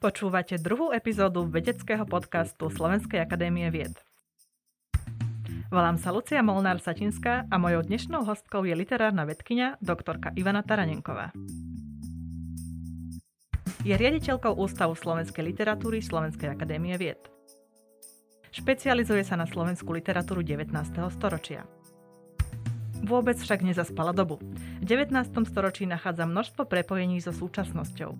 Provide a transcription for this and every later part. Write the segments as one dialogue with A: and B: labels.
A: Počúvate druhú epizódu vedeckého podcastu Slovenskej akadémie vied. Volám sa Lucia Molnár-Satinská a mojou dnešnou hostkou je literárna vedkynia doktorka Ivana Taranenková. Je riaditeľkou Ústavu slovenskej literatúry Slovenskej akadémie vied. Špecializuje sa na slovenskú literatúru 19. storočia. Vôbec však nezaspala dobu. V 19. storočí nachádza množstvo prepojení so súčasnosťou.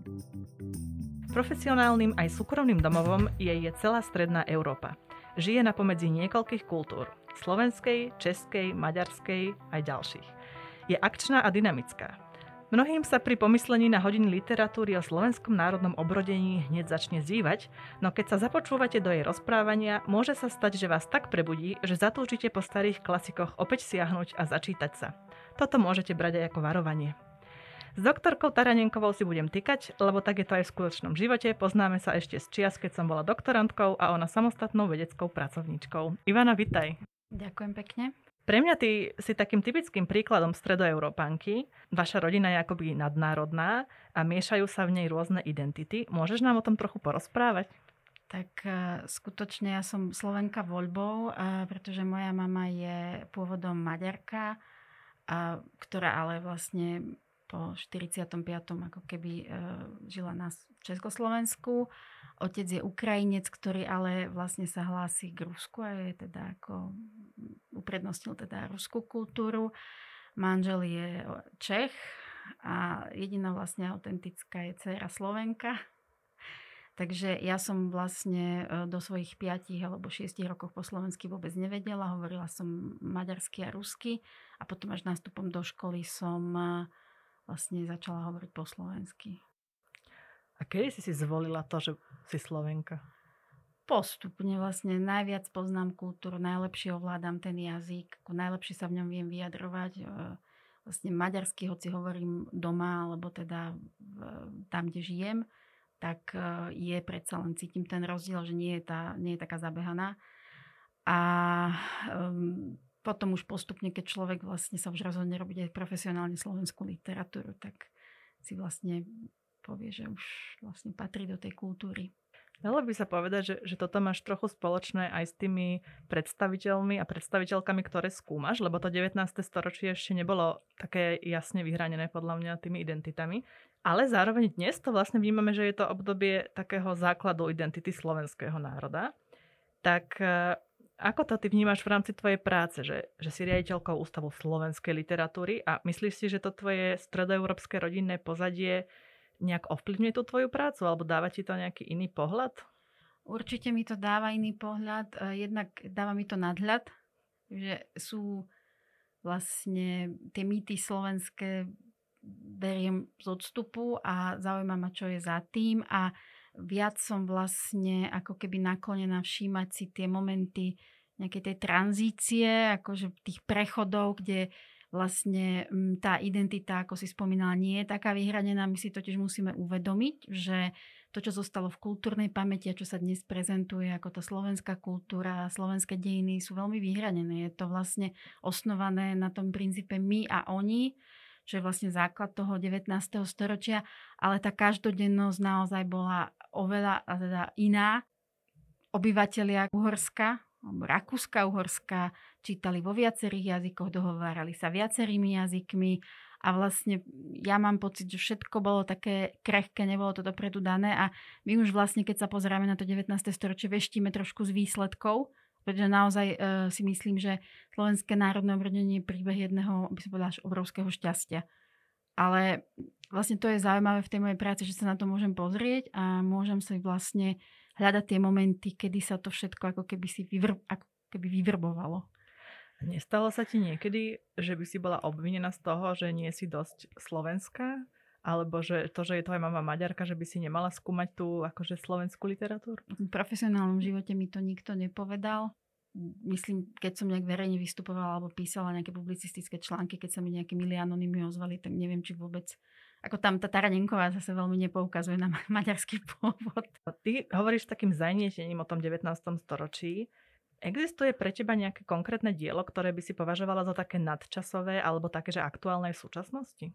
A: Profesionálnym aj súkromným domovom je je celá stredná Európa. Žije na pomedzi niekoľkých kultúr. Slovenskej, českej, maďarskej aj ďalších. Je akčná a dynamická. Mnohým sa pri pomyslení na hodiny literatúry o slovenskom národnom obrodení hneď začne zývať, no keď sa započúvate do jej rozprávania, môže sa stať, že vás tak prebudí, že zatúžite po starých klasikoch opäť siahnuť a začítať sa. Toto môžete brať aj ako varovanie. S doktorkou Taranenkovou si budem tykať, lebo tak je to aj v skutočnom živote. Poznáme sa ešte z čias, keď som bola doktorantkou a ona samostatnou vedeckou pracovníčkou. Ivana, vitaj.
B: Ďakujem pekne.
A: Pre mňa ty si takým typickým príkladom stredoeurópanky. Vaša rodina je akoby nadnárodná a miešajú sa v nej rôzne identity. Môžeš nám o tom trochu porozprávať?
B: Tak uh, skutočne ja som Slovenka voľbou, uh, pretože moja mama je pôvodom Maďarka, uh, ktorá ale vlastne po 45. ako keby e, žila na Československu. Otec je Ukrajinec, ktorý ale vlastne sa hlási k Rusku a je teda ako uprednostnil teda ruskú kultúru. Manžel je Čech a jediná vlastne autentická je dcera Slovenka. Takže ja som vlastne e, do svojich 5 alebo 6 rokov po slovensky vôbec nevedela. Hovorila som maďarsky a rusky a potom až nástupom do školy som e, vlastne začala hovoriť po slovensky.
A: A kedy si si zvolila to, že si Slovenka?
B: Postupne vlastne najviac poznám kultúru, najlepšie ovládam ten jazyk, najlepšie sa v ňom viem vyjadrovať. E, vlastne maďarsky, hoci hovorím doma, alebo teda tam, kde žijem, tak e, je predsa len cítim ten rozdiel, že nie je, tá, nie je taká zabehaná. A um, potom už postupne, keď človek vlastne sa už rozhodne robiť aj profesionálne slovenskú literatúru, tak si vlastne povie, že už vlastne patrí do tej kultúry.
A: Dalo by sa povedať, že, že toto máš trochu spoločné aj s tými predstaviteľmi a predstaviteľkami, ktoré skúmaš, lebo to 19. storočie ešte nebolo také jasne vyhranené podľa mňa tými identitami. Ale zároveň dnes to vlastne vnímame, že je to obdobie takého základu identity slovenského národa. Tak ako to ty vnímaš v rámci tvojej práce, že, že si riaditeľkou Ústavu slovenskej literatúry a myslíš si, že to tvoje stredoeurópske rodinné pozadie nejak ovplyvňuje tú tvoju prácu alebo dáva ti to nejaký iný pohľad?
B: Určite mi to dáva iný pohľad. E, jednak dáva mi to nadhľad, že sú vlastne tie mýty slovenské beriem z odstupu a zaujíma ma, čo je za tým a viac som vlastne ako keby naklonená všímať si tie momenty nejakej tej tranzície, akože tých prechodov, kde vlastne mm, tá identita, ako si spomínala, nie je taká vyhranená. My si totiž musíme uvedomiť, že to, čo zostalo v kultúrnej pamäti a čo sa dnes prezentuje ako tá slovenská kultúra, slovenské dejiny sú veľmi vyhranené. Je to vlastne osnované na tom princípe my a oni, čo je vlastne základ toho 19. storočia, ale tá každodennosť naozaj bola oveľa teda iná. Obyvatelia Uhorska, Rakúska, Uhorska čítali vo viacerých jazykoch, dohovárali sa viacerými jazykmi a vlastne ja mám pocit, že všetko bolo také krehké, nebolo to dopredu dané a my už vlastne, keď sa pozeráme na to 19. storočie, veštíme trošku z výsledkov, pretože naozaj uh, si myslím, že Slovenské národné obrodenie je príbeh jedného, by som povedala, až obrovského šťastia. Ale vlastne to je zaujímavé v tej mojej práci, že sa na to môžem pozrieť a môžem si vlastne hľadať tie momenty, kedy sa to všetko ako keby si vyvr- ako keby vyvrbovalo.
A: Nestalo sa ti niekedy, že by si bola obvinená z toho, že nie si dosť slovenská? Alebo že to, že je tvoja mama Maďarka, že by si nemala skúmať tú akože slovenskú literatúru?
B: V profesionálnom živote mi to nikto nepovedal. Myslím, keď som nejak verejne vystupovala alebo písala nejaké publicistické články, keď sa mi nejaké milí anonymy ozvali, tak neviem, či vôbec ako tam tá Taranenková zase veľmi nepoukazuje na maďarský pôvod.
A: Ty hovoríš takým zanietením o tom 19. storočí. Existuje pre teba nejaké konkrétne dielo, ktoré by si považovala za také nadčasové alebo také, že aktuálne v súčasnosti?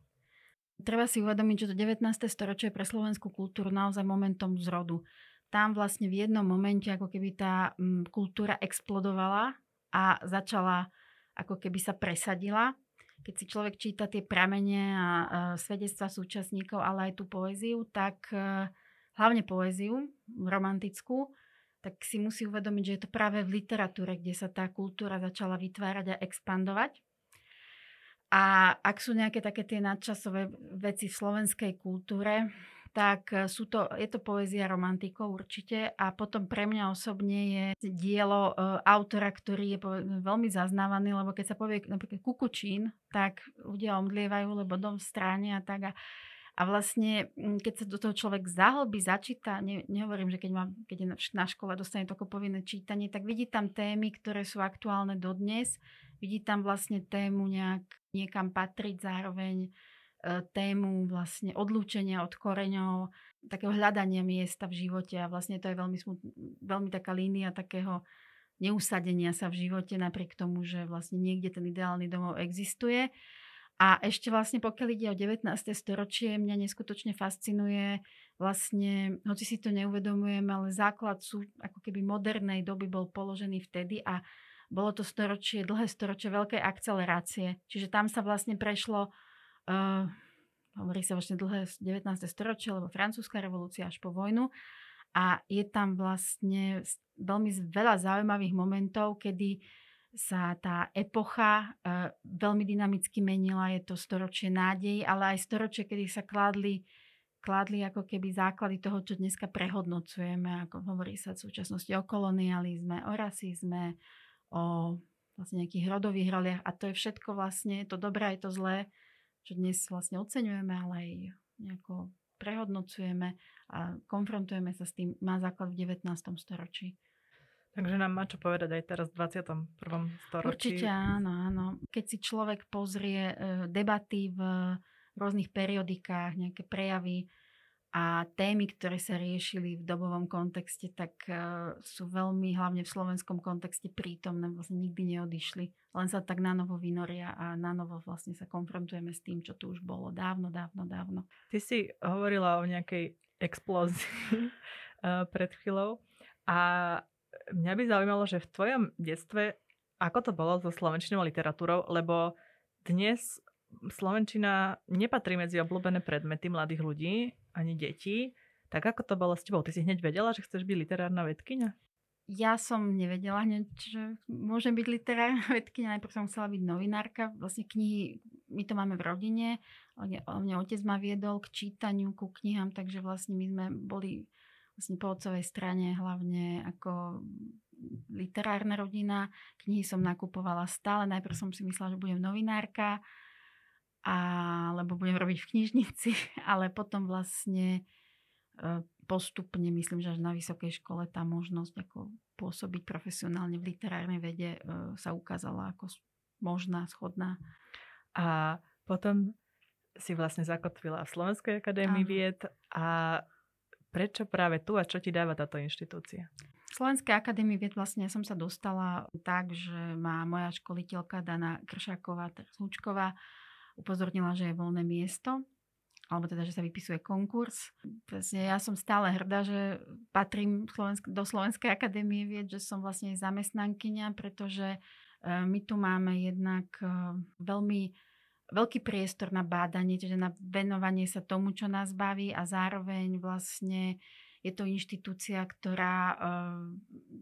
B: Treba si uvedomiť, že to 19. storočie je pre slovenskú kultúru naozaj momentom zrodu. Tam vlastne v jednom momente ako keby tá mm, kultúra explodovala a začala ako keby sa presadila. Keď si človek číta tie pramene a svedectva súčasníkov, ale aj tú poéziu, tak e, hlavne poéziu romantickú, tak si musí uvedomiť, že je to práve v literatúre, kde sa tá kultúra začala vytvárať a expandovať. A ak sú nejaké také tie nadčasové veci v slovenskej kultúre, tak e, sú to, je to poézia romantikov určite a potom pre mňa osobne je dielo e, autora, ktorý je veľmi zaznávaný, lebo keď sa povie napríklad Kukučín, tak ľudia omdlievajú, lebo dom v stráne a tak a a vlastne, mm, keď sa do toho človek zahlbí, začíta, ne, nehovorím, že keď, má, keď je na škole dostane to povinné čítanie, tak vidí tam témy, ktoré sú aktuálne dodnes. Vidí tam vlastne tému nejak niekam patriť zároveň e, tému vlastne odlúčenia od koreňov, takého hľadania miesta v živote a vlastne to je veľmi, smut, veľmi taká línia takého neusadenia sa v živote napriek tomu, že vlastne niekde ten ideálny domov existuje. A ešte vlastne pokiaľ ide o 19. storočie, mňa neskutočne fascinuje vlastne, hoci si to neuvedomujem, ale základ sú ako keby modernej doby bol položený vtedy a bolo to storočie, dlhé storočie veľkej akcelerácie. Čiže tam sa vlastne prešlo, uh, hovorí sa vlastne dlhé 19. storočie, lebo francúzska revolúcia až po vojnu. A je tam vlastne veľmi veľa zaujímavých momentov, kedy sa tá epocha e, veľmi dynamicky menila. Je to storočie nádej, ale aj storočie, kedy sa kládli, kládli ako keby základy toho, čo dneska prehodnocujeme, ako hovorí sa v súčasnosti o kolonializme, o rasizme, o vlastne nejakých rodových roliach a to je všetko vlastne, to dobré aj to zlé, čo dnes vlastne oceňujeme, ale aj nejako prehodnocujeme a konfrontujeme sa s tým, má základ v 19. storočí.
A: Takže nám má čo povedať aj teraz v 21. storočí.
B: Určite áno, áno. Keď si človek pozrie e, debaty v rôznych periodikách, nejaké prejavy a témy, ktoré sa riešili v dobovom kontexte, tak e, sú veľmi, hlavne v slovenskom kontexte prítomné, vlastne nikdy neodišli. Len sa tak na novo vynoria a na novo vlastne sa konfrontujeme s tým, čo tu už bolo dávno, dávno, dávno.
A: Ty si hovorila o nejakej explózii e, pred chvíľou a mňa by zaujímalo, že v tvojom detstve, ako to bolo so slovenčinou literatúrou, lebo dnes slovenčina nepatrí medzi obľúbené predmety mladých ľudí, ani detí. Tak ako to bolo s tebou? Ty si hneď vedela, že chceš byť literárna vedkynia?
B: Ja som nevedela hneď, že môžem byť literárna vedkynia. Najprv som chcela byť novinárka. Vlastne knihy, my to máme v rodine. Mňa otec ma viedol k čítaniu, ku knihám, takže vlastne my sme boli vlastne po otcovej strane hlavne ako literárna rodina. Knihy som nakupovala stále. Najprv som si myslela, že budem novinárka, a, lebo budem robiť v knižnici, ale potom vlastne e, postupne, myslím, že až na vysokej škole tá možnosť ako pôsobiť profesionálne v literárnej vede e, sa ukázala ako možná, schodná.
A: A potom si vlastne zakotvila v Slovenskej akadémii vied a Prečo práve tu a čo ti dáva táto inštitúcia?
B: Slovenskej akadémii vied vlastne som sa dostala tak, že má moja školiteľka Dana Kršáková, Slučková, upozornila, že je voľné miesto alebo teda, že sa vypisuje konkurs. Vlastne ja som stále hrdá, že patrím do Slovenskej akadémie vied, že som vlastne zamestnankyňa, pretože e, my tu máme jednak e, veľmi veľký priestor na bádanie, čiže na venovanie sa tomu, čo nás baví a zároveň vlastne je to inštitúcia, ktorá uh,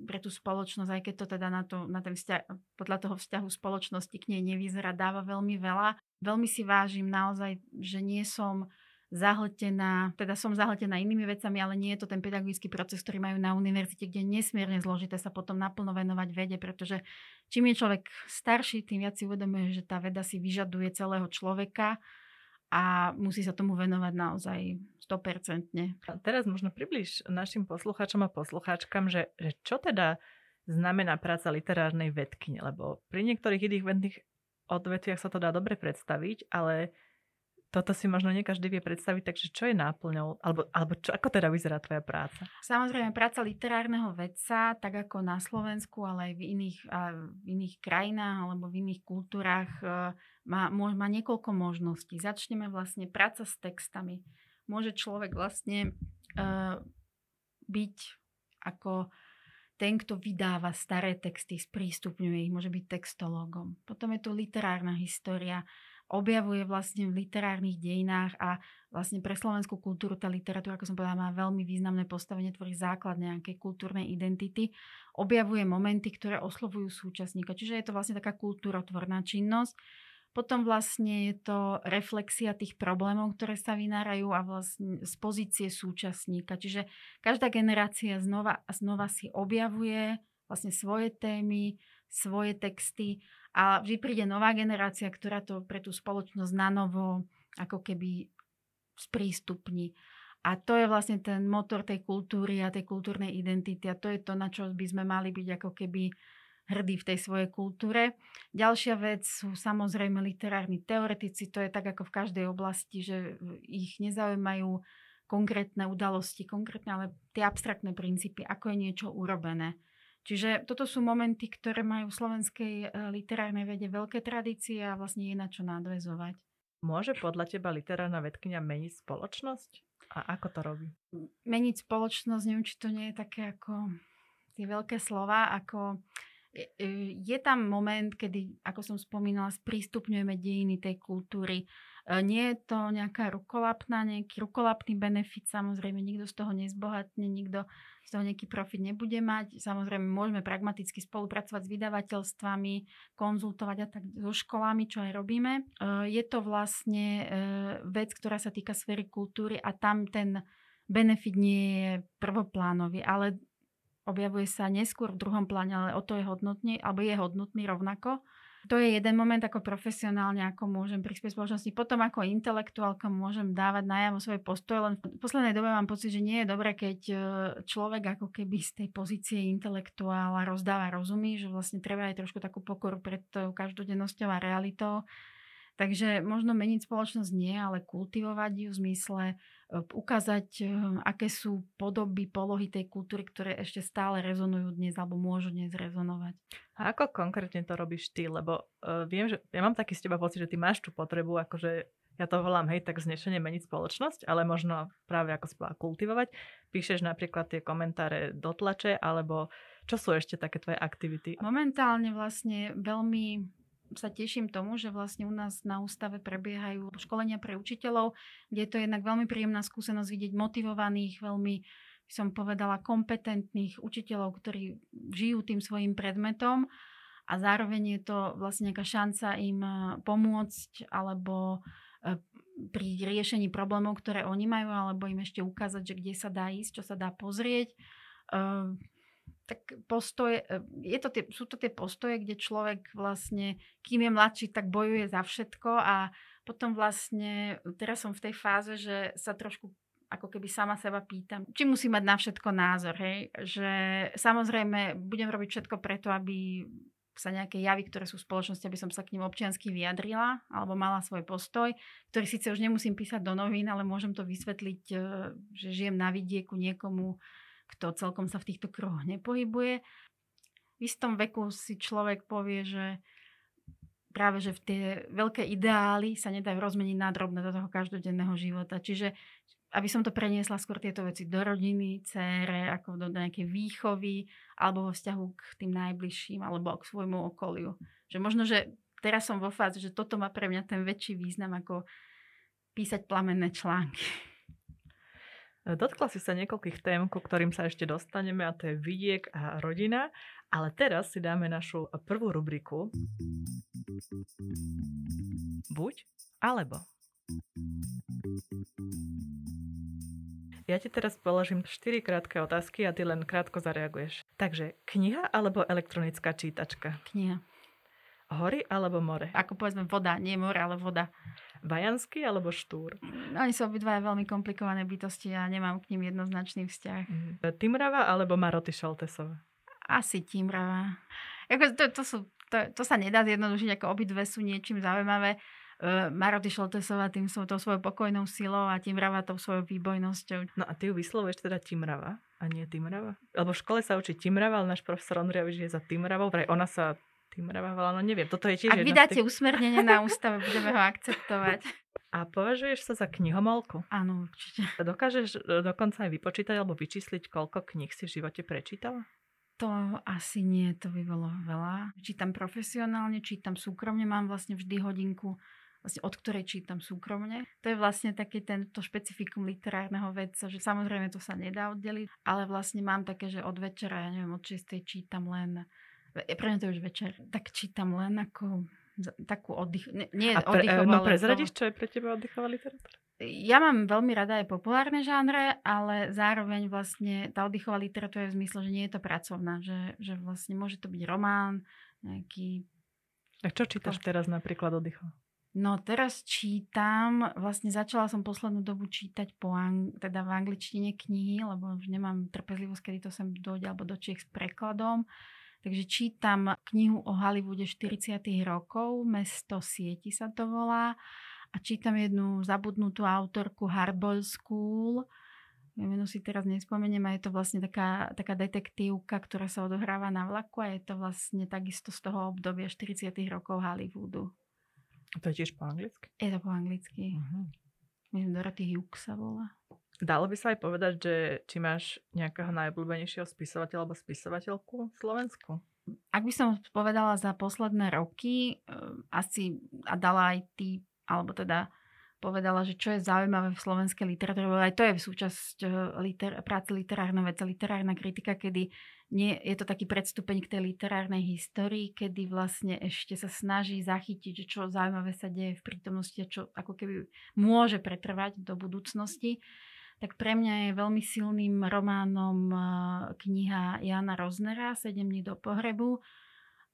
B: pre tú spoločnosť, aj keď to teda na, to, na ten vzťah, podľa toho vzťahu spoločnosti k nej nevyzerá, dáva veľmi veľa. Veľmi si vážim naozaj, že nie som zahltená, teda som zahltená inými vecami, ale nie je to ten pedagogický proces, ktorý majú na univerzite, kde je nesmierne zložité sa potom naplno venovať vede, pretože čím je človek starší, tým viac si uvedomuje, že tá veda si vyžaduje celého človeka a musí sa tomu venovať naozaj 100%.
A: A teraz možno približ našim poslucháčom a poslucháčkam, že, že čo teda znamená práca literárnej vedkyne, lebo pri niektorých iných vedných odvetviach sa to dá dobre predstaviť, ale toto si možno nie každý vie predstaviť, takže čo je náplňou, alebo, alebo čo, ako teda vyzerá tvoja práca?
B: Samozrejme, práca literárneho vedca, tak ako na Slovensku, ale aj v iných, v iných krajinách alebo v iných kultúrach, e, má, má niekoľko možností. Začneme vlastne práca s textami. Môže človek vlastne uh, byť ako ten, kto vydáva staré texty, sprístupňuje ich, môže byť textológom. Potom je tu literárna história, objavuje vlastne v literárnych dejinách a vlastne pre slovenskú kultúru tá literatúra, ako som povedala, má veľmi významné postavenie, tvorí základ nejakej kultúrnej identity. Objavuje momenty, ktoré oslovujú súčasníka. Čiže je to vlastne taká kultúrotvorná činnosť. Potom vlastne je to reflexia tých problémov, ktoré sa vynárajú a vlastne z pozície súčasníka. Čiže každá generácia znova a znova si objavuje vlastne svoje témy, svoje texty a vždy príde nová generácia, ktorá to pre tú spoločnosť na novo ako keby sprístupní. A to je vlastne ten motor tej kultúry a tej kultúrnej identity a to je to, na čo by sme mali byť ako keby hrdí v tej svojej kultúre. Ďalšia vec sú samozrejme literárni teoretici, to je tak ako v každej oblasti, že ich nezaujímajú konkrétne udalosti, konkrétne, ale tie abstraktné princípy, ako je niečo urobené. Čiže toto sú momenty, ktoré majú v slovenskej e, literárnej vede veľké tradície a vlastne je na čo nadvezovať.
A: Môže podľa teba literárna vedkynia meniť spoločnosť? A ako to robí?
B: Meniť spoločnosť, neviem, či to nie je také ako tie veľké slova, ako E, e, je tam moment, kedy, ako som spomínala, sprístupňujeme dejiny tej kultúry. E, nie je to nejaká rukolapná, nejaký rukolapný benefit, samozrejme, nikto z toho nezbohatne, nikto z toho nejaký profit nebude mať. Samozrejme, môžeme pragmaticky spolupracovať s vydavateľstvami, konzultovať a tak so školami, čo aj robíme. Je to vlastne vec, ktorá sa týka sféry kultúry a tam ten benefit nie je prvoplánový, ale objavuje sa neskôr v druhom pláne, ale o to je hodnotný, alebo je hodnotný rovnako. To je jeden moment ako profesionálne, ako môžem prispieť spoločnosti. Potom ako intelektuálka môžem dávať najavo svoje postoje, len v poslednej dobe mám pocit, že nie je dobré, keď e, človek ako keby z tej pozície intelektuála rozdáva rozumy, že vlastne treba aj trošku takú pokoru pred každodennosťou a realitou Takže možno meniť spoločnosť nie, ale kultivovať ju v zmysle e, ukázať, e, aké sú podoby, polohy tej kultúry, ktoré ešte stále rezonujú dnes alebo môžu dnes rezonovať.
A: A ako konkrétne to robíš ty? Lebo uh, viem, že ja mám taký z teba pocit, že ty máš tú potrebu, akože ja to volám, hej, tak znešenie meniť spoločnosť, ale možno práve ako povedala, kultivovať. Píšeš napríklad tie komentáre do tlače, alebo čo sú ešte také tvoje aktivity?
B: Momentálne vlastne veľmi sa teším tomu, že vlastne u nás na ústave prebiehajú školenia pre učiteľov, kde je to jednak veľmi príjemná skúsenosť vidieť motivovaných, veľmi som povedala kompetentných učiteľov, ktorí žijú tým svojim predmetom a zároveň je to vlastne nejaká šanca im eh, pomôcť alebo eh, pri riešení problémov, ktoré oni majú, alebo im ešte ukázať, že kde sa dá ísť, čo sa dá pozrieť. Tak postoje, e, je to tie, sú to tie postoje, kde človek vlastne, kým je mladší, tak bojuje za všetko a potom vlastne, teraz som v tej fáze, že sa trošku ako keby sama seba pýtam, či musí mať na všetko názor, hej? Že samozrejme budem robiť všetko preto, aby sa nejaké javy, ktoré sú v spoločnosti, aby som sa k ním občiansky vyjadrila alebo mala svoj postoj, ktorý síce už nemusím písať do novín, ale môžem to vysvetliť, e, že žijem na vidieku niekomu, kto celkom sa v týchto kruhoch nepohybuje. V istom veku si človek povie, že práve že v tie veľké ideály sa nedajú rozmeniť na drobné do toho každodenného života. Čiže aby som to preniesla skôr tieto veci do rodiny, cére, ako do nejakej výchovy, alebo vo vzťahu k tým najbližším, alebo k svojmu okoliu. Že možno, že teraz som vo fáze, že toto má pre mňa ten väčší význam, ako písať plamenné články.
A: Dotkla si sa niekoľkých tém, ku ktorým sa ešte dostaneme, a to je vidiek a rodina. Ale teraz si dáme našu prvú rubriku. Buď alebo. Ja ti teraz položím 4 krátke otázky a ty len krátko zareaguješ. Takže kniha alebo elektronická čítačka?
B: Kniha.
A: Hory alebo more?
B: Ako povedzme voda, nie more, ale voda.
A: Vajanský alebo Štúr?
B: Oni sú obidva veľmi komplikované bytosti a nemám k ním jednoznačný vzťah.
A: Mm. Timrava alebo Maroty Šoltesové?
B: Asi Timrava. Jako to, to, sú, to, to sa nedá zjednodušiť, ako obidve sú niečím zaujímavé. uh, Maroty Šoltesová tým svoj, tou svojou pokojnou silou a Timrava tou svojou výbojnosťou.
A: No a ty ju vyslovuješ teda Timrava a nie Timrava? Lebo v škole sa učí Timrava, ale náš profesor Ondriavič je za Timravou, vraj ona sa Volá, no neviem, toto je tiež
B: Ak vydáte tých... usmernenie na ústave, budeme ho akceptovať.
A: A považuješ sa za knihomolku?
B: Áno, určite.
A: Dokážeš e, dokonca aj vypočítať alebo vyčísliť, koľko kníh si v živote prečítala?
B: To asi nie, to by bolo veľa. Čítam profesionálne, čítam súkromne, mám vlastne vždy hodinku, vlastne od ktorej čítam súkromne. To je vlastne také tento špecifikum literárneho vedca, že samozrejme to sa nedá oddeliť, ale vlastne mám také, že od večera, ja neviem, od 6. čítam len, pre mňa to už večer, tak čítam len ako takú oddych, nie, nie
A: A pre, no prezradíš, čo je pre teba oddychová literatúra?
B: ja mám veľmi rada aj populárne žánre, ale zároveň vlastne tá oddychová literatúra je v zmysle, že nie je to pracovná, že, že vlastne môže to byť román, nejaký...
A: A čo čítaš teraz napríklad oddychov?
B: No teraz čítam, vlastne začala som poslednú dobu čítať po ang- teda v angličtine knihy, lebo už nemám trpezlivosť, kedy to sem dojde, alebo do Čiech s prekladom. Takže čítam knihu o Hollywoode 40. rokov, Mesto sieti sa to volá a čítam jednu zabudnutú autorku Harbol School. Meno si teraz nespomeniem a je to vlastne taká, taká detektívka, ktorá sa odohráva na vlaku a je to vlastne takisto z toho obdobia 40 rokov Hollywoodu.
A: To je tiež po anglicky?
B: Je to po anglicky. Uh-huh. Myslím, Dorothy Hughes sa volá.
A: Dalo by sa aj povedať, že či máš nejakého najobľúbenejšieho spisovateľa alebo spisovateľku v Slovensku?
B: Ak by som povedala za posledné roky, eh, asi a dala aj ty alebo teda povedala, že čo je zaujímavé v slovenskej literatúre, aj to je v súčasť eh, liter, práce literárna vec, literárna kritika, kedy nie, je to taký predstupeň k tej literárnej histórii, kedy vlastne ešte sa snaží zachytiť, že čo zaujímavé sa deje v prítomnosti a čo ako keby môže pretrvať do budúcnosti. Tak pre mňa je veľmi silným románom eh, kniha Jana Roznera Sedem dní do pohrebu,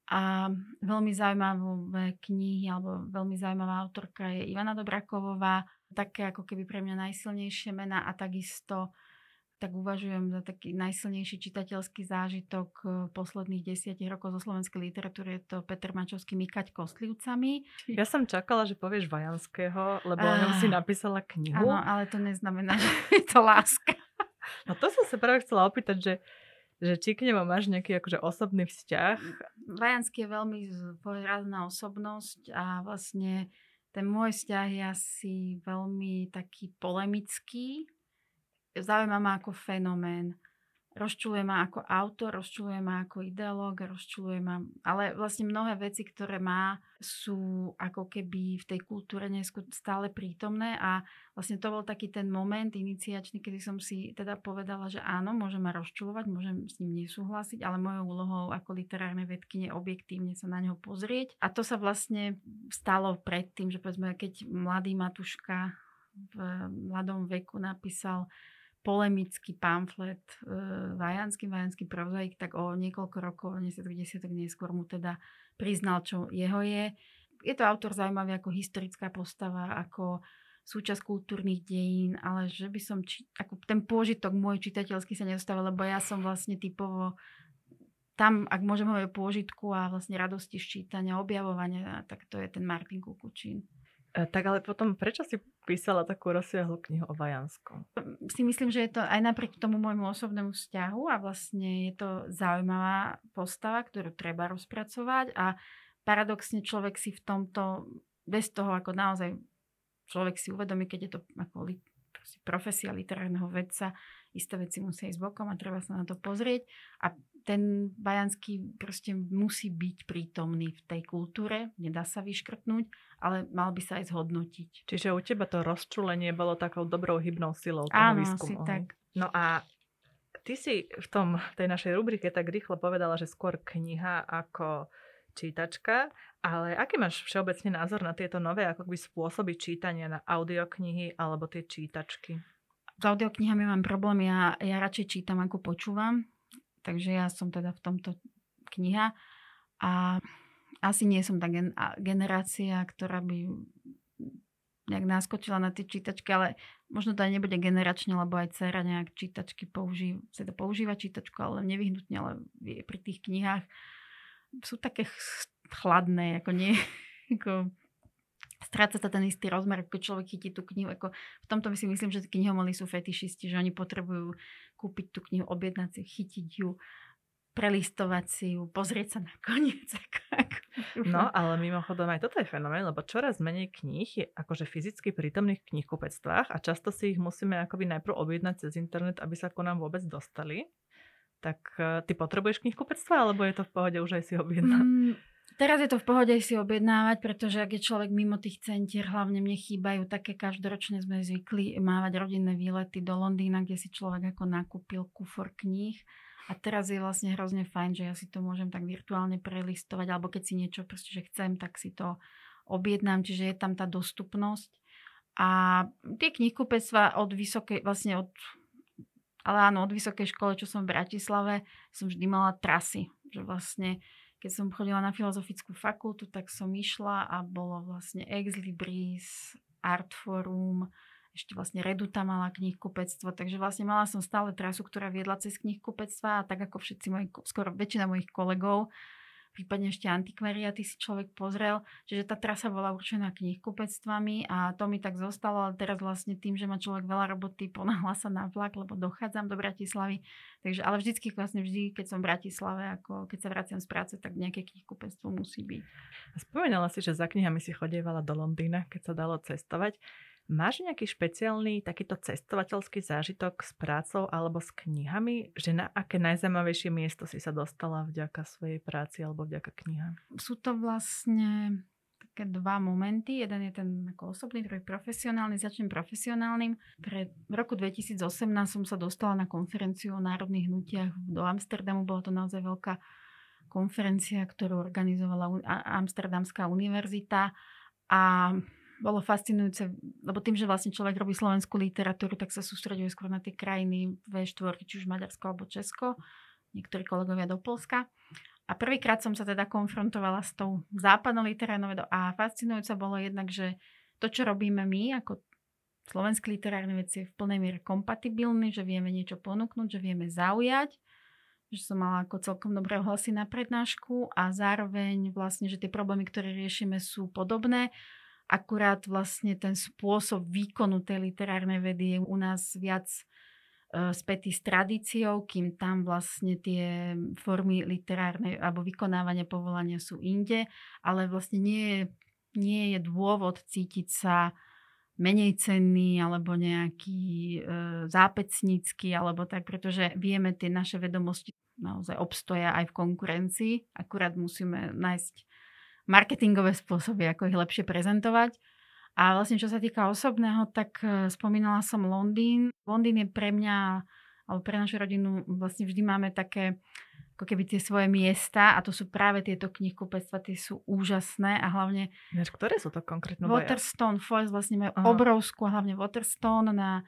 B: a veľmi zaujímavé knihy, alebo veľmi zaujímavá autorka je Ivana Dobrakovová, také ako keby pre mňa najsilnejšie mená a takisto tak uvažujem za taký najsilnejší čitateľský zážitok eh, posledných desiatich rokov zo slovenskej literatúry. Je to Peter Mačovský Mykať kostlivcami.
A: Ja som čakala, že povieš Vajanského, lebo o ňom si napísala knihu.
B: Áno, ale to neznamená, že je to láska.
A: No to som sa práve chcela opýtať, že že či k nemu máš nejaký akože osobný vzťah?
B: Vajanský je veľmi svojrázná osobnosť a vlastne ten môj vzťah je asi veľmi taký polemický. Zaujíma ma ako fenomén rozčuluje ma ako autor, rozčuluje ma ako ideológ, rozčuluje ma... Ale vlastne mnohé veci, ktoré má, sú ako keby v tej kultúre stále prítomné a vlastne to bol taký ten moment iniciačný, kedy som si teda povedala, že áno, môžem ma rozčulovať, môžem s ním nesúhlasiť, ale mojou úlohou ako literárne vedky je objektívne sa na neho pozrieť. A to sa vlastne stalo predtým, že povedzme, keď mladý Matuška v mladom veku napísal polemický pamflet e, Vajanský, Vajanský prozaik, tak o niekoľko rokov, niekoľko desiatok neskôr mu teda priznal, čo jeho je. Je to autor zaujímavý ako historická postava, ako súčasť kultúrnych dejín, ale že by som, či, ako ten pôžitok môj čitateľský sa nedostával, lebo ja som vlastne typovo tam, ak môžem hovoriť o pôžitku a vlastne radosti ščítania, objavovania, tak to je ten Martin Kukučín.
A: E, tak ale potom, prečo si písala takú rozsiahlu knihu o Vajanskom?
B: Si myslím, že je to aj napriek tomu môjmu osobnému vzťahu a vlastne je to zaujímavá postava, ktorú treba rozpracovať a paradoxne človek si v tomto, bez toho ako naozaj človek si uvedomí, keď je to ako profesia literárneho vedca, isté veci musia ísť bokom a treba sa na to pozrieť a ten Bajanský proste musí byť prítomný v tej kultúre, nedá sa vyškrtnúť, ale mal by sa aj zhodnotiť.
A: Čiže u teba to rozčulenie bolo takou dobrou hybnou silou
B: toho Áno, výskumu. tak.
A: No a ty si v tom, tej našej rubrike tak rýchlo povedala, že skôr kniha ako čítačka, ale aký máš všeobecne názor na tieto nové ako by spôsoby čítania na audioknihy alebo tie čítačky?
B: S audioknihami mám problém, ja, ja radšej čítam ako počúvam Takže ja som teda v tomto kniha a asi nie som tá gen- generácia, ktorá by nejak naskočila na tie čítačky, ale možno to aj nebude generačne, lebo aj dcera nejak čítačky používa, sa to používa čítačku, ale nevyhnutne, ale pri tých knihách sú také chladné, ako nie, ako stráca sa ten istý rozmer, ako človek chytí tú knihu. Ako v tomto si myslím, že knihomolí sú fetišisti, že oni potrebujú kúpiť tú knihu, objednať si, chytiť ju, prelistovať si ju, pozrieť sa na koniec.
A: no, ale mimochodom aj toto je fenomén, lebo čoraz menej kníh je akože fyzicky prítomných v knihkupectvách a často si ich musíme akoby najprv objednať cez internet, aby sa ku nám vôbec dostali. Tak uh, ty potrebuješ knihkupectva, alebo je to v pohode už aj si objednať? Mm,
B: teraz je to v pohode si objednávať, pretože ak je človek mimo tých centier, hlavne mne chýbajú také každoročne sme zvykli mávať rodinné výlety do Londýna, kde si človek ako nakúpil kufor kníh a teraz je vlastne hrozne fajn, že ja si to môžem tak virtuálne prelistovať, alebo keď si niečo proste, že chcem, tak si to objednám, čiže je tam tá dostupnosť. A tie knihkupectva od vysokej, vlastne od, ale áno, od vysokej školy, čo som v Bratislave, som vždy mala trasy. Že vlastne, keď som chodila na filozofickú fakultu, tak som išla a bolo vlastne Ex Libris, Art Forum, ešte vlastne Reduta mala knihkupectvo, takže vlastne mala som stále trasu, ktorá viedla cez knihkupectva a tak ako všetci moji, skoro väčšina mojich kolegov, prípadne ešte antikvariaty si človek pozrel, čiže tá trasa bola určená knihkupectvami a to mi tak zostalo, ale teraz vlastne tým, že má človek veľa roboty, ponáhla sa na vlak, lebo dochádzam do Bratislavy, takže ale vždycky vlastne vždy, keď som v Bratislave, ako keď sa vraciam z práce, tak nejaké knihkupectvo musí byť.
A: Spomínala si, že za knihami si chodievala do Londýna, keď sa dalo cestovať. Máš nejaký špeciálny takýto cestovateľský zážitok s prácou alebo s knihami? Že na aké najzaujímavejšie miesto si sa dostala vďaka svojej práci alebo vďaka knihám?
B: Sú to vlastne také dva momenty. Jeden je ten ako osobný, druhý profesionálny. Začnem profesionálnym. Pre v roku 2018 som sa dostala na konferenciu o národných hnutiach do Amsterdamu. Bola to naozaj veľká konferencia, ktorú organizovala Amsterdamská univerzita. A bolo fascinujúce, lebo tým, že vlastne človek robí slovenskú literatúru, tak sa sústreduje skôr na tie krajiny V4, či už Maďarsko alebo Česko, niektorí kolegovia do Polska. A prvýkrát som sa teda konfrontovala s tou západnou literárnou vedou. A fascinujúce bolo jednak, že to, čo robíme my ako slovenský literárny vec je v plnej miere kompatibilný, že vieme niečo ponúknuť, že vieme zaujať, že som mala ako celkom dobré ohlasy na prednášku a zároveň vlastne, že tie problémy, ktoré riešime sú podobné Akurát vlastne ten spôsob výkonu tej literárnej vedy je u nás viac uh, spätý s tradíciou, kým tam vlastne tie formy literárnej alebo vykonávania povolania sú inde, ale vlastne nie je, nie je dôvod cítiť sa menej cenný alebo nejaký e, zápecnícky alebo tak, pretože vieme tie naše vedomosti naozaj obstoja aj v konkurencii. Akurát musíme nájsť marketingové spôsoby, ako ich lepšie prezentovať. A vlastne čo sa týka osobného, tak e, spomínala som Londýn. Londýn je pre mňa, alebo pre našu rodinu vlastne vždy máme také ako keby tie svoje miesta a to sú práve tieto knihkupectva, tie sú úžasné a hlavne...
A: Ktoré sú to konkrétne?
B: Waterstone Forest vlastne majú Aha. obrovskú, hlavne Waterstone na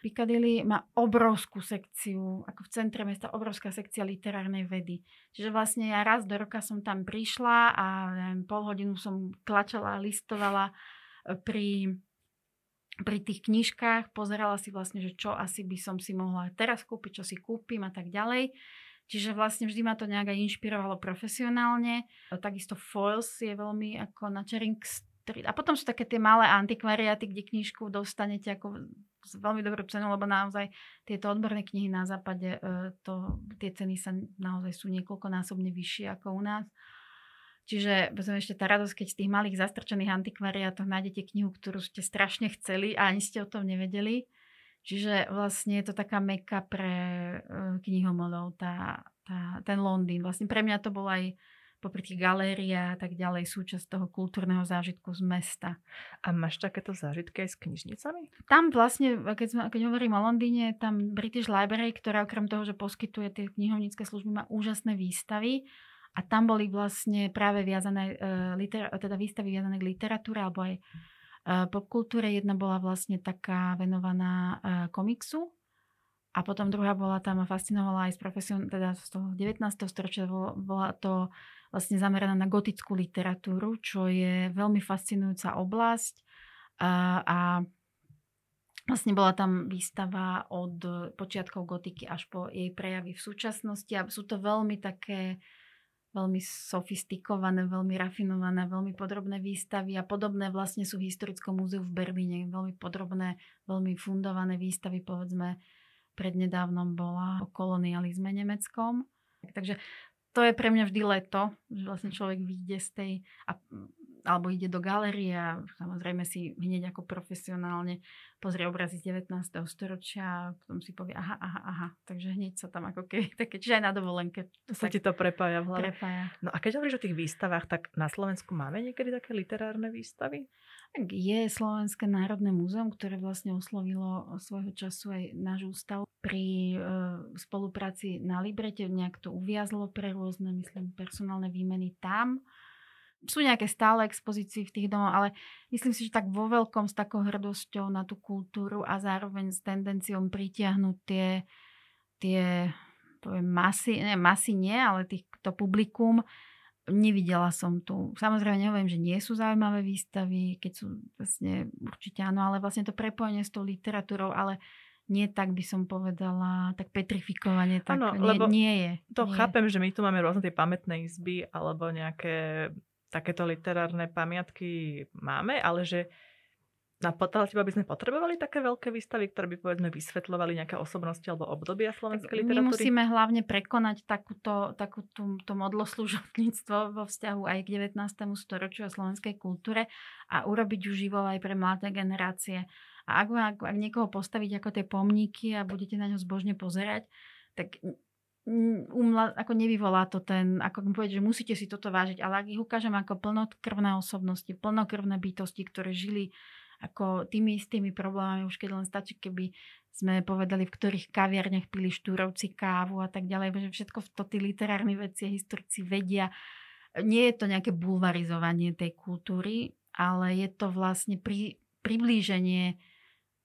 B: Piccadilly má obrovskú sekciu, ako v centre mesta, obrovská sekcia literárnej vedy. Čiže vlastne ja raz do roka som tam prišla a neviem, pol hodinu som klačala a listovala e, pri, pri tých knižkách, pozerala si vlastne, že čo asi by som si mohla teraz kúpiť, čo si kúpim a tak ďalej. Čiže vlastne vždy ma to nejak aj inšpirovalo profesionálne. E, takisto Foils je veľmi ako na Charing Street. A potom sú také tie malé antikvariáty, kde knižku dostanete ako s veľmi dobrú cenu, lebo naozaj tieto odborné knihy na západe, e, to, tie ceny sa naozaj sú niekoľkonásobne vyššie ako u nás. Čiže potom ešte tá radosť, keď v tých malých zastrčených antikvariátoch nájdete knihu, ktorú ste strašne chceli a ani ste o tom nevedeli. Čiže vlastne je to taká meka pre e, knihomolov, tá, tá, ten Londýn. Vlastne pre mňa to bol aj popri tých galériách a tak ďalej súčasť toho kultúrneho zážitku z mesta.
A: A máš takéto zážitky aj s knižnicami?
B: Tam vlastne, keď, sme, keď hovorím o Londýne, tam British Library, ktorá okrem toho, že poskytuje tie knihovnícke služby, má úžasné výstavy. A tam boli vlastne práve viazané, uh, liter, teda výstavy viazané k literatúre alebo aj uh, popkultúre. Jedna bola vlastne taká venovaná uh, komiksu, a potom druhá bola tam fascinovala aj z profesion, teda z toho 19. storočia, bola to vlastne zameraná na gotickú literatúru, čo je veľmi fascinujúca oblasť. A, a vlastne bola tam výstava od počiatkov gotiky až po jej prejavy v súčasnosti a sú to veľmi také veľmi sofistikované, veľmi rafinované, veľmi podrobné výstavy a podobné vlastne sú v Historickom múzeu v Berlíne. Veľmi podrobné, veľmi fundované výstavy, povedzme, prednedávnom bola o kolonializme nemeckom. Takže to je pre mňa vždy leto, že vlastne človek vyjde z tej a alebo ide do galerie a samozrejme si hneď ako profesionálne pozrie obrazy z 19. storočia a potom si povie aha, aha, aha. Takže hneď sa tam ako keby také, čiže aj na dovolenke.
A: To sa ti to prepája v hlave.
B: Prepája.
A: No a keď hovoríš o tých výstavách, tak na Slovensku máme niekedy také literárne výstavy?
B: Tak je Slovenské národné múzeum, ktoré vlastne oslovilo svojho času aj náš ústav pri e, spolupráci na Librete. Nejak to uviazlo pre rôzne, myslím, personálne výmeny tam sú nejaké stále expozície v tých domoch, ale myslím si, že tak vo veľkom s takou hrdosťou na tú kultúru a zároveň s tendenciou pritiahnuť tie, tie poviem, masy, ne, masy nie, ale tých, to publikum, nevidela som tu. Samozrejme nehovorím, že nie sú zaujímavé výstavy, keď sú vlastne určite áno, ale vlastne to prepojenie s tou literatúrou, ale nie tak by som povedala, tak petrifikovanie, tak ano, nie, nie je.
A: To
B: nie
A: chápem, že my tu máme rôzne tie pamätné izby alebo nejaké takéto literárne pamiatky máme, ale že na teba by sme potrebovali také veľké výstavy, ktoré by povedzme vysvetľovali nejaké osobnosti alebo obdobia slovenskej literatúry?
B: My musíme hlavne prekonať takúto, takúto to modlo služobníctvo vo vzťahu aj k 19. storočiu a slovenskej kultúre a urobiť ju živou aj pre mladé generácie. A ak, ak, ak niekoho postaviť ako tie pomníky a budete na ňo zbožne pozerať, tak umla, ako nevyvolá to ten, ako povedať, že musíte si toto vážiť, ale ak ich ukážem ako plnokrvné osobnosti, plnokrvné bytosti, ktoré žili ako tými istými problémami, už keď len stačí, keby sme povedali, v ktorých kaviarniach pili štúrovci kávu a tak ďalej, že všetko to tí literárni veci a historici vedia. Nie je to nejaké bulvarizovanie tej kultúry, ale je to vlastne pri, priblíženie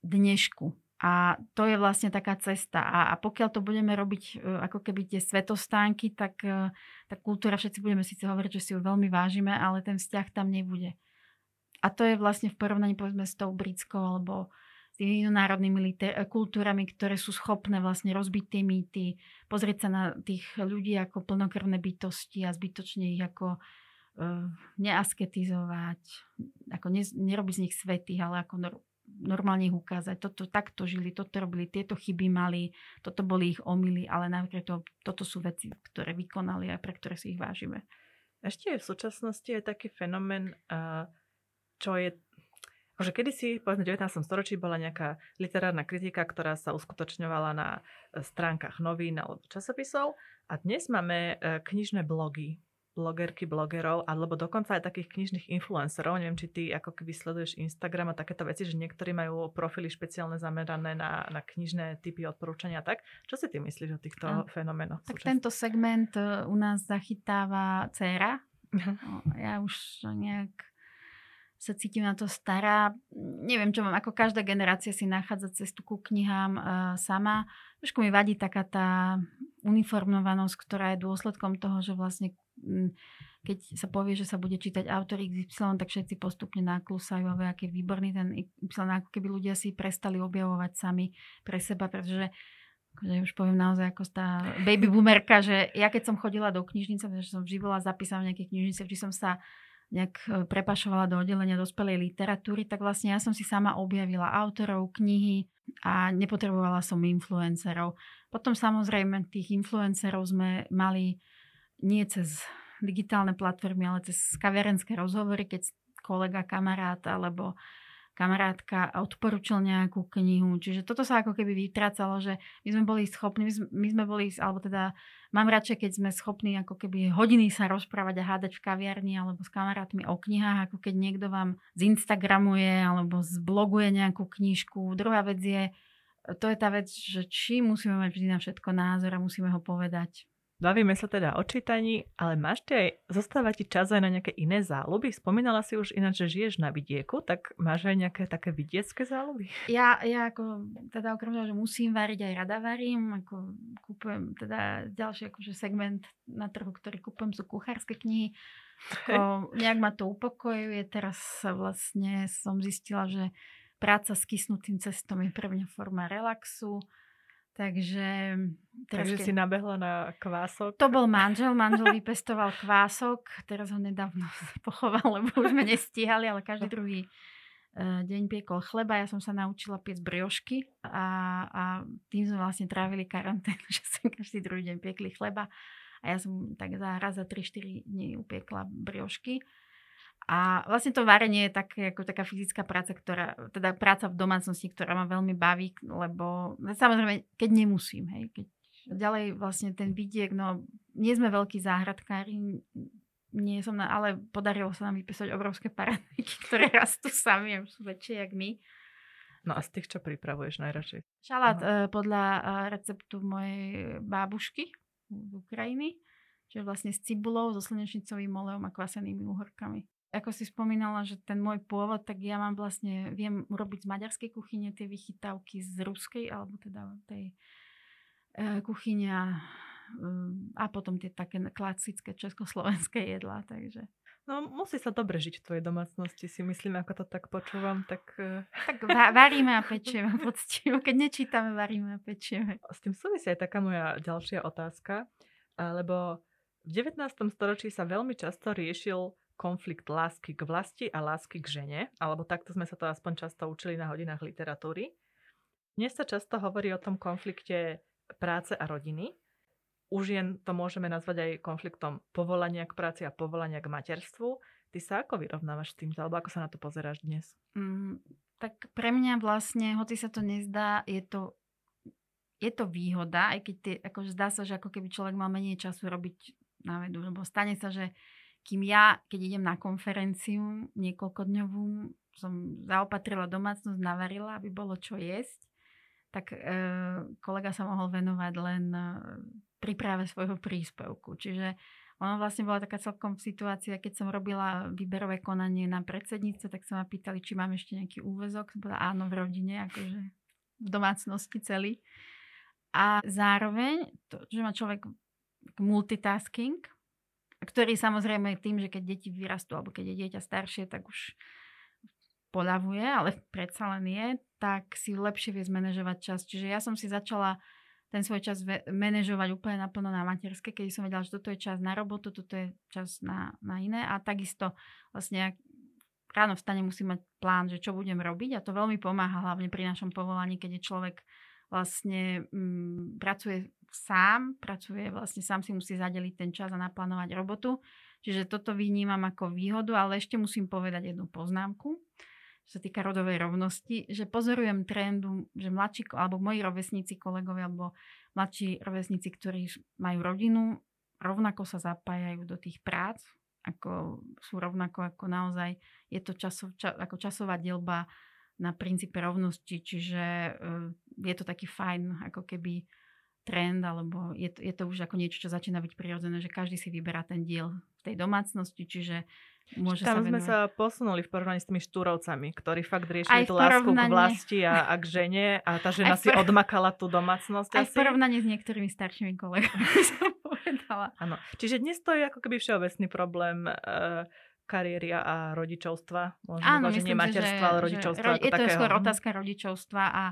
B: dnešku a to je vlastne taká cesta. A, a pokiaľ to budeme robiť e, ako keby tie svetostánky, tak e, tá kultúra, všetci budeme síce hovoriť, že si ju veľmi vážime, ale ten vzťah tam nebude. A to je vlastne v porovnaní povedzme s tou britskou alebo s národnými liter- e, kultúrami, ktoré sú schopné vlastne rozbiť tie mýty, pozrieť sa na tých ľudí ako plnokrvné bytosti a zbytočne ich ako uh, neasketizovať, ako ne, nerobiť z nich svety, ale ako normálne ich ukázať. Toto takto žili, toto robili, tieto chyby mali, toto boli ich omily, ale napriek to, toto sú veci, ktoré vykonali a pre ktoré si ich vážime.
A: Ešte v súčasnosti je taký fenomén, čo je že kedysi, povedzme v 19. storočí, bola nejaká literárna kritika, ktorá sa uskutočňovala na e, stránkach novín alebo časopisov a dnes máme e, knižné blogy, blogerky, blogerov, alebo dokonca aj takých knižných influencerov. Neviem, či ty ako keby sleduješ Instagram a takéto veci, že niektorí majú profily špeciálne zamerané na, na knižné typy odporúčania. Tak, čo si ty myslíš o týchto a, fenomenoch?
B: Tak súčasne? tento segment e, u nás zachytáva dcera. Ja už nejak sa cítim na to stará. Neviem, čo mám, ako každá generácia si nachádza cestu ku knihám uh, sama. Trošku mi vadí taká tá uniformovanosť, ktorá je dôsledkom toho, že vlastne keď sa povie, že sa bude čítať autor XY, tak všetci postupne naklusajú, ale aký výborný ten Y, ako keby ľudia si prestali objavovať sami pre seba, pretože akože už poviem naozaj ako tá baby boomerka, že ja keď som chodila do knižnice, že som vždy bola zapísaná v nejakej knižnice, vždy som sa nejak e, prepašovala do oddelenia dospelej literatúry, tak vlastne ja som si sama objavila autorov, knihy a nepotrebovala som influencerov. Potom samozrejme tých influencerov sme mali nie cez digitálne platformy, ale cez kaviarenské rozhovory, keď kolega, kamarát alebo kamarátka odporúčil nejakú knihu. Čiže toto sa ako keby vytracalo, že my sme boli schopní, my sme, my sme boli, alebo teda mám radšej, keď sme schopní ako keby hodiny sa rozprávať a hádať v kaviarni alebo s kamarátmi o knihách, ako keď niekto vám z Instagramuje alebo zbloguje nejakú knižku. Druhá vec je, to je tá vec, že či musíme mať vždy na všetko názor a musíme ho povedať
A: Bavíme sa teda o čítaní, ale máš ti aj, zostáva ti čas aj na nejaké iné záľuby? Spomínala si už ináč, že žiješ na vidieku, tak máš aj nejaké také vidiecké záľuby?
B: Ja, ja ako, teda okrem toho, že musím variť, aj rada varím, ako kúpujem, teda ďalší akože segment na trhu, ktorý kúpujem, sú kuchárske knihy. Ako, nejak ma to upokojuje, teraz vlastne som zistila, že práca s kysnutým cestom je pre mňa forma relaxu Takže...
A: Teraz Takže si nabehla na kvások?
B: To bol manžel, manžel vypestoval kvások, teraz ho nedávno pochoval, lebo už sme nestíhali, ale každý druhý eh, deň piekol chleba. Ja som sa naučila piec briošky a, a tým sme vlastne trávili karanténu, že sme každý druhý deň piekli chleba. A ja som tak za raz za 3-4 dní upiekla briošky. A vlastne to varenie je také, ako taká fyzická práca, ktorá, teda práca v domácnosti, ktorá ma veľmi baví, lebo no, samozrejme, keď nemusím, hej, keď ďalej vlastne ten vidiek, no nie sme veľkí záhradkári, nie som na, ale podarilo sa nám vypísať obrovské paradajky, ktoré rastú sami, sú väčšie jak my.
A: No a z tých, čo pripravuješ najradšej?
B: Šalát uh, podľa uh, receptu mojej bábušky z Ukrajiny, čiže vlastne s cibulou, so slnečnicovým olejom a kvasenými uhorkami ako si spomínala, že ten môj pôvod, tak ja mám vlastne, viem urobiť z maďarskej kuchyne tie vychytávky z ruskej, alebo teda tej e, kuchyne a, mm, a potom tie také klasické československé jedlá, takže...
A: No musí sa dobre žiť v tvojej domácnosti, si myslím, ako to tak počúvam, tak... E,
B: tak va- varíme a pečieme poctivo. Keď nečítame, varíme a pečieme.
A: S tým súvisí aj taká moja ďalšia otázka, lebo v 19. storočí sa veľmi často riešil konflikt lásky k vlasti a lásky k žene, alebo takto sme sa to aspoň často učili na hodinách literatúry. Dnes sa často hovorí o tom konflikte práce a rodiny. U žien to môžeme nazvať aj konfliktom povolania k práci a povolania k materstvu. Ty sa ako vyrovnávaš s tým, alebo ako sa na to pozeráš dnes?
B: Mm, tak pre mňa vlastne, hoci sa to nezdá, je to, je to výhoda, aj keď ty, akože zdá sa, že ako keby človek mal menej času robiť na vedu, lebo stane sa, že kým ja, keď idem na konferenciu niekoľkodňovú, som zaopatrila domácnosť, navarila, aby bolo čo jesť, tak e, kolega sa mohol venovať len e, príprave svojho príspevku. Čiže ono vlastne bola taká celkom situácia, keď som robila výberové konanie na predsednice, tak sa ma pýtali, či mám ešte nejaký úvezok. Som áno v rodine, akože v domácnosti celý. A zároveň, to, že má človek multitasking, ktorý samozrejme tým, že keď deti vyrastú alebo keď je dieťa staršie, tak už poľavuje, ale predsa len je, tak si lepšie vie zmanéžovať čas. Čiže ja som si začala ten svoj čas manažovať úplne naplno na materské, keď som vedela, že toto je čas na robotu, toto je čas na, na iné a takisto vlastne ráno vstane musím mať plán, že čo budem robiť a to veľmi pomáha hlavne pri našom povolaní, keď je človek vlastne mm, pracuje sám, pracuje vlastne sám si musí zadeliť ten čas a naplánovať robotu. Čiže toto vnímam ako výhodu, ale ešte musím povedať jednu poznámku, čo sa týka rodovej rovnosti, že pozorujem trendu, že mladší, alebo moji rovesníci, kolegovia, alebo mladší rovesníci, ktorí majú rodinu, rovnako sa zapájajú do tých prác, ako sú rovnako ako naozaj, je to časov, ča, ako časová dielba na princípe rovnosti, čiže uh, je to taký fajn, ako keby trend, alebo je to, je to už ako niečo, čo začína byť prirodzené, že každý si vyberá ten diel v tej domácnosti, čiže môže
A: Tam
B: sa
A: sme sa posunuli v porovnaní s tými štúrovcami, ktorí fakt riešili tú lásku k vlasti a, a k žene a tá žena si odmakala tú domácnosť
B: Aj asi. v porovnaní s niektorými staršími kolegami som povedala.
A: Áno. Čiže dnes to je ako keby všeobecný problém uh, kariéry a rodičovstva.
B: Možno Áno, myslím, nie materstva, ale rodičovstva. Že, je to takého. skôr otázka rodičovstva a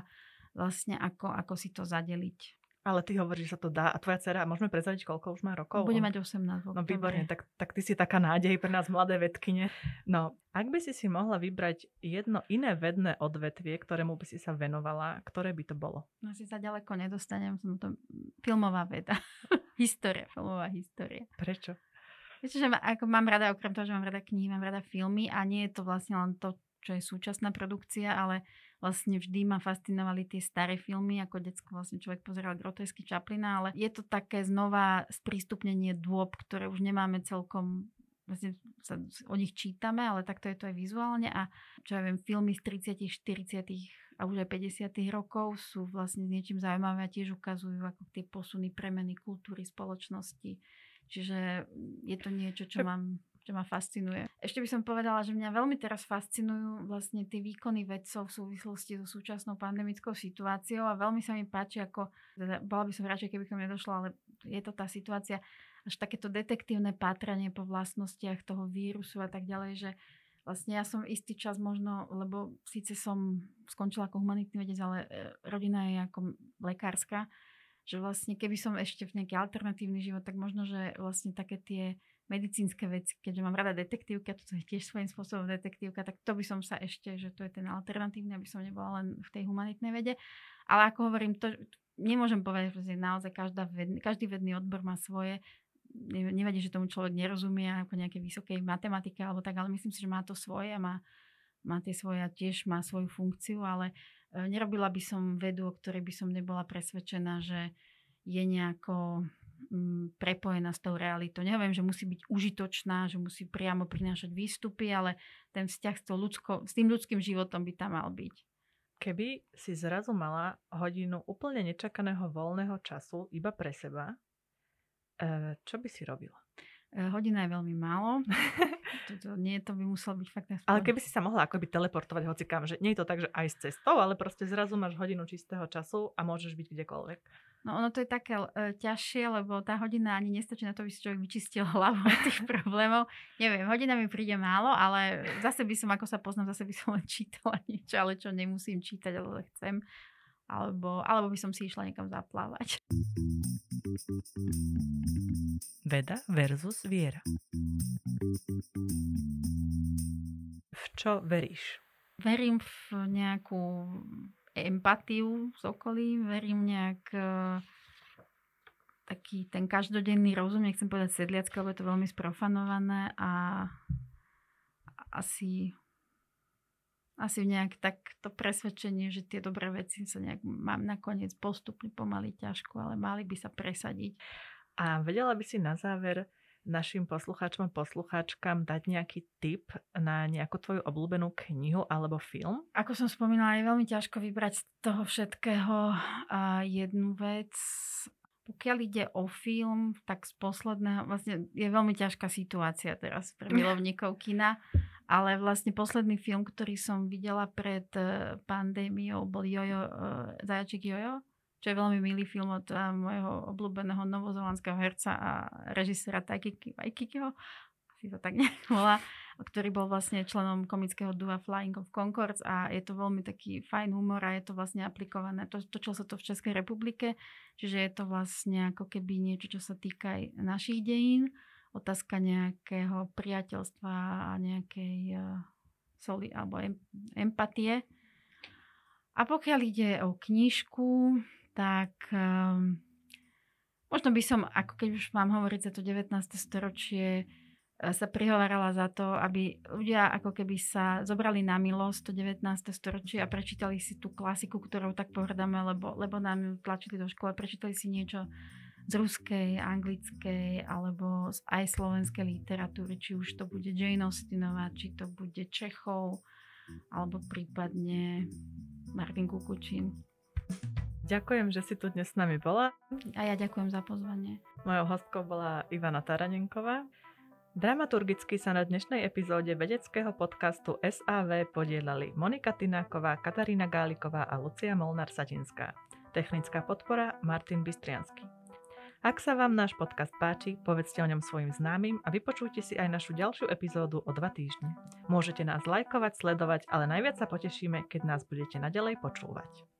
B: vlastne ako, ako si to zadeliť.
A: Ale ty hovoríš, že sa to dá. A tvoja dcera, môžeme prezradiť, koľko už má rokov?
B: Bude mať 18.
A: No výborne, tak, tak ty si taká nádej pre nás mladé vedkyne. No, ak by si si mohla vybrať jedno iné vedné odvetvie, ktorému by si sa venovala, ktoré by to bolo?
B: No si sa ďaleko nedostanem, som to filmová veda. história, filmová história.
A: Prečo?
B: Viete, že ako mám rada, okrem toho, že mám rada knihy, mám rada filmy a nie je to vlastne len to, čo je súčasná produkcia, ale vlastne vždy ma fascinovali tie staré filmy, ako detsko vlastne človek pozeral grotesky Chaplina, ale je to také znova sprístupnenie dôb, ktoré už nemáme celkom vlastne sa o nich čítame, ale takto je to aj vizuálne a čo ja viem, filmy z 30 40 a už aj 50 rokov sú vlastne niečím zaujímavé a tiež ukazujú ako tie posuny, premeny kultúry, spoločnosti. Čiže je to niečo, čo mám čo ma fascinuje. Ešte by som povedala, že mňa veľmi teraz fascinujú vlastne tie výkony vedcov v súvislosti so súčasnou pandemickou situáciou a veľmi sa mi páči, ako, teda bola by som radšej, keby som nedošla, ale je to tá situácia, až takéto detektívne pátranie po vlastnostiach toho vírusu a tak ďalej, že Vlastne ja som istý čas možno, lebo síce som skončila ako humanitný vedec, ale e, rodina je ako lekárska, že vlastne keby som ešte v nejaký alternatívny život, tak možno, že vlastne také tie medicínske veci, keďže mám rada detektívka, to je tiež svojím spôsobom detektívka, tak to by som sa ešte, že to je ten alternatívny, aby som nebola len v tej humanitnej vede. Ale ako hovorím, to nemôžem povedať, že naozaj každá ved, každý vedný odbor má svoje nevadí, že tomu človek nerozumie ako nejakej vysokej matematike alebo tak, ale myslím si, že má to svoje a má, má tie svoje a tiež má svoju funkciu, ale e, nerobila by som vedu, o ktorej by som nebola presvedčená, že je nejako prepojená s tou realitou. Neviem, že musí byť užitočná, že musí priamo prinášať výstupy, ale ten vzťah s, ľudsko, s tým ľudským životom by tam mal byť.
A: Keby si zrazu mala hodinu úplne nečakaného voľného času iba pre seba, Eh, čo by si robila?
B: Eh, hodina je veľmi málo. to, nie, to by muselo byť fakt
A: Ale keby si sa mohla akoby teleportovať hocikam, že nie je to tak, že aj s cestou, ale proste zrazu máš hodinu čistého času a môžeš byť kdekoľvek.
B: No ono to je také uh, ťažšie, lebo tá hodina ani nestačí na to, aby si človek vyčistil hlavu od tých problémov. Neviem, hodina mi príde málo, ale zase by som, ako sa poznám, zase by som len čítala niečo, ale čo nemusím čítať, ale chcem alebo, alebo by som si išla niekam zaplávať.
A: Veda versus viera. V čo veríš?
B: Verím v nejakú empatiu s okolím, verím nejak uh, taký ten každodenný rozum, nechcem povedať sedliacké, lebo je to veľmi sprofanované a asi asi nejak tak to presvedčenie, že tie dobré veci sa nejak mám nakoniec postupne pomaly ťažko, ale mali by sa presadiť.
A: A vedela by si na záver našim poslucháčom a poslucháčkam dať nejaký tip na nejakú tvoju obľúbenú knihu alebo film?
B: Ako som spomínala, je veľmi ťažko vybrať z toho všetkého a jednu vec. Pokiaľ ide o film, tak z posledného, vlastne je veľmi ťažká situácia teraz pre milovníkov kina, ale vlastne posledný film, ktorý som videla pred eh, pandémiou, bol Jojo, uh, Zajačik Jojo, čo je veľmi milý film od uh, môjho obľúbeného novozelandského herca a režisera Taiki Waikikiho, asi to tak nejak ktorý bol vlastne členom komického dua Flying of Concords a je to veľmi taký fajn humor a je to vlastne aplikované. To, točilo sa to v Českej republike, čiže je to vlastne ako keby niečo, čo sa týka aj našich dejín. Otázka nejakého priateľstva a nejakej uh, soli alebo em, empatie. A pokiaľ ide o knižku, tak um, možno by som, ako keď už mám hovoriť za to 19. storočie, E, sa prihovárala za to, aby ľudia ako keby sa zobrali na milosť to 19. storočie a prečítali si tú klasiku, ktorou tak pohrdáme, lebo, lebo nám ju tlačili do školy, prečítali si niečo z ruskej, anglickej alebo aj slovenskej literatúry, či už to bude Jane Austenová, či to bude Čechov, alebo prípadne Martin Kukučín.
A: Ďakujem, že si tu dnes s nami bola.
B: A ja ďakujem za pozvanie.
A: Mojou hostkou bola Ivana Taranenková. Dramaturgicky sa na dnešnej epizóde vedeckého podcastu SAV podielali Monika Tináková, Katarína Gáliková a Lucia Molnár-Satinská. Technická podpora Martin Bystriansky. Ak sa vám náš podcast páči, povedzte o ňom svojim známym a vypočujte si aj našu ďalšiu epizódu o dva týždne. Môžete nás lajkovať, sledovať, ale najviac sa potešíme, keď nás budete nadalej počúvať.